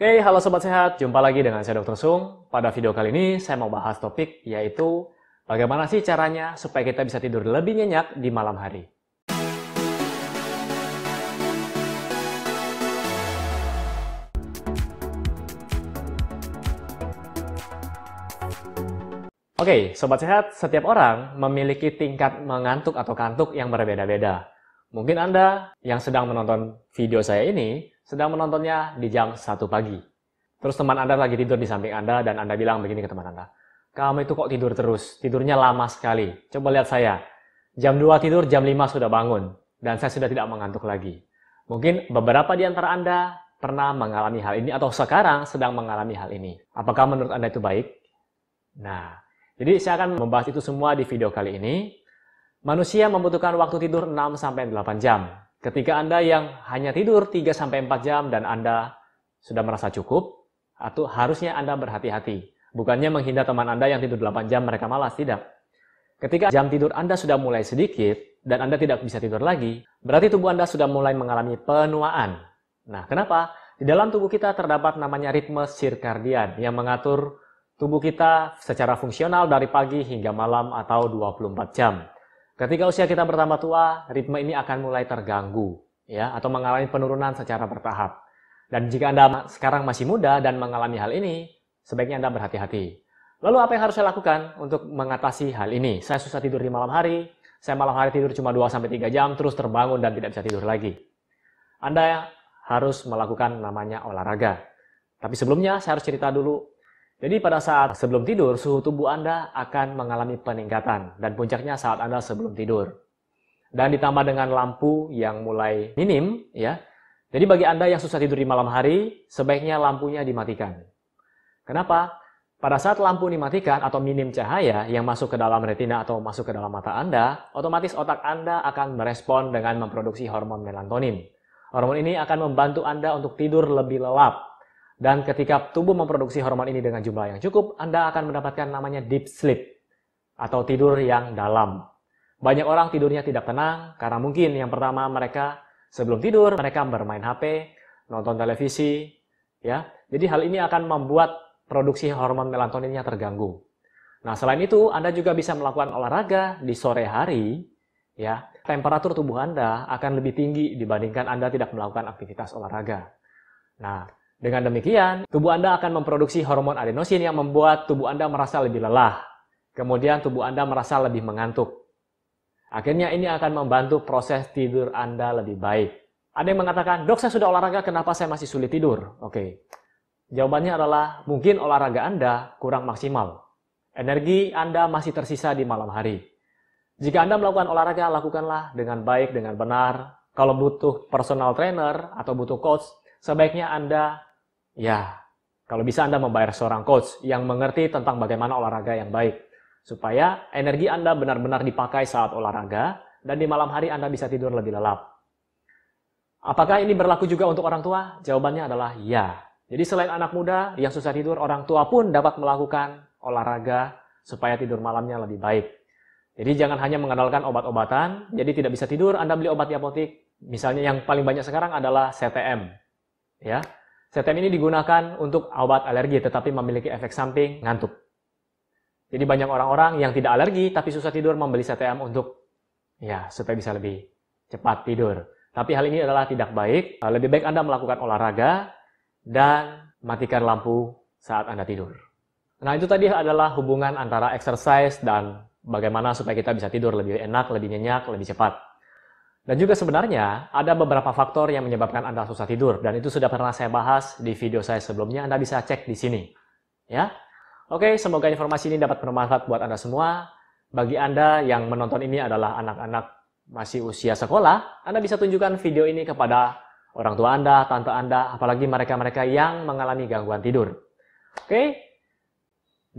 Oke, halo Sobat Sehat. Jumpa lagi dengan saya Dr. Sung. Pada video kali ini, saya mau bahas topik yaitu bagaimana sih caranya supaya kita bisa tidur lebih nyenyak di malam hari. Oke, Sobat Sehat, setiap orang memiliki tingkat mengantuk atau kantuk yang berbeda-beda. Mungkin Anda yang sedang menonton video saya ini sedang menontonnya di jam 1 pagi. Terus teman Anda lagi tidur di samping Anda dan Anda bilang begini ke teman Anda. Kamu itu kok tidur terus? Tidurnya lama sekali. Coba lihat saya. Jam 2 tidur, jam 5 sudah bangun. Dan saya sudah tidak mengantuk lagi. Mungkin beberapa di antara Anda pernah mengalami hal ini atau sekarang sedang mengalami hal ini. Apakah menurut Anda itu baik? Nah, jadi saya akan membahas itu semua di video kali ini. Manusia membutuhkan waktu tidur 6-8 jam. Ketika Anda yang hanya tidur 3-4 jam dan Anda sudah merasa cukup, atau harusnya Anda berhati-hati. Bukannya menghindar teman Anda yang tidur 8 jam, mereka malas, tidak. Ketika jam tidur Anda sudah mulai sedikit, dan Anda tidak bisa tidur lagi, berarti tubuh Anda sudah mulai mengalami penuaan. Nah, kenapa? Di dalam tubuh kita terdapat namanya ritme sirkadian yang mengatur tubuh kita secara fungsional dari pagi hingga malam atau 24 jam. Ketika usia kita bertambah tua, ritme ini akan mulai terganggu ya atau mengalami penurunan secara bertahap. Dan jika Anda sekarang masih muda dan mengalami hal ini, sebaiknya Anda berhati-hati. Lalu apa yang harus saya lakukan untuk mengatasi hal ini? Saya susah tidur di malam hari, saya malam hari tidur cuma 2-3 jam, terus terbangun dan tidak bisa tidur lagi. Anda harus melakukan namanya olahraga. Tapi sebelumnya saya harus cerita dulu jadi pada saat sebelum tidur, suhu tubuh Anda akan mengalami peningkatan dan puncaknya saat Anda sebelum tidur. Dan ditambah dengan lampu yang mulai minim, ya. Jadi bagi Anda yang susah tidur di malam hari, sebaiknya lampunya dimatikan. Kenapa? Pada saat lampu dimatikan atau minim cahaya yang masuk ke dalam retina atau masuk ke dalam mata Anda, otomatis otak Anda akan merespon dengan memproduksi hormon melatonin. Hormon ini akan membantu Anda untuk tidur lebih lelap dan ketika tubuh memproduksi hormon ini dengan jumlah yang cukup, Anda akan mendapatkan namanya deep sleep atau tidur yang dalam. Banyak orang tidurnya tidak tenang karena mungkin yang pertama mereka sebelum tidur mereka bermain HP, nonton televisi, ya. Jadi hal ini akan membuat produksi hormon melatoninnya terganggu. Nah, selain itu Anda juga bisa melakukan olahraga di sore hari, ya. Temperatur tubuh Anda akan lebih tinggi dibandingkan Anda tidak melakukan aktivitas olahraga. Nah, dengan demikian, tubuh Anda akan memproduksi hormon adenosin yang membuat tubuh Anda merasa lebih lelah. Kemudian tubuh Anda merasa lebih mengantuk. Akhirnya ini akan membantu proses tidur Anda lebih baik. Ada yang mengatakan, dok saya sudah olahraga, kenapa saya masih sulit tidur? Oke, jawabannya adalah mungkin olahraga Anda kurang maksimal. Energi Anda masih tersisa di malam hari. Jika Anda melakukan olahraga, lakukanlah dengan baik, dengan benar. Kalau butuh personal trainer atau butuh coach, sebaiknya Anda Ya, kalau bisa Anda membayar seorang coach yang mengerti tentang bagaimana olahraga yang baik. Supaya energi Anda benar-benar dipakai saat olahraga dan di malam hari Anda bisa tidur lebih lelap. Apakah ini berlaku juga untuk orang tua? Jawabannya adalah ya. Jadi selain anak muda yang susah tidur, orang tua pun dapat melakukan olahraga supaya tidur malamnya lebih baik. Jadi jangan hanya mengandalkan obat-obatan, jadi tidak bisa tidur, Anda beli obat di apotik. Misalnya yang paling banyak sekarang adalah CTM. Ya, CTM ini digunakan untuk obat alergi tetapi memiliki efek samping ngantuk. Jadi banyak orang-orang yang tidak alergi tapi susah tidur membeli CTM untuk ya supaya bisa lebih cepat tidur. Tapi hal ini adalah tidak baik. Lebih baik Anda melakukan olahraga dan matikan lampu saat Anda tidur. Nah, itu tadi adalah hubungan antara exercise dan bagaimana supaya kita bisa tidur lebih enak, lebih nyenyak, lebih cepat. Dan juga sebenarnya ada beberapa faktor yang menyebabkan Anda susah tidur dan itu sudah pernah saya bahas di video saya sebelumnya. Anda bisa cek di sini. Ya. Oke, semoga informasi ini dapat bermanfaat buat Anda semua. Bagi Anda yang menonton ini adalah anak-anak masih usia sekolah, Anda bisa tunjukkan video ini kepada orang tua Anda, tante Anda, apalagi mereka-mereka yang mengalami gangguan tidur. Oke?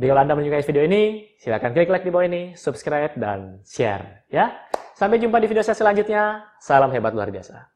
Jika Anda menyukai video ini, silakan klik like di bawah ini, subscribe, dan share. Ya. Sampai jumpa di video saya selanjutnya. Salam hebat luar biasa.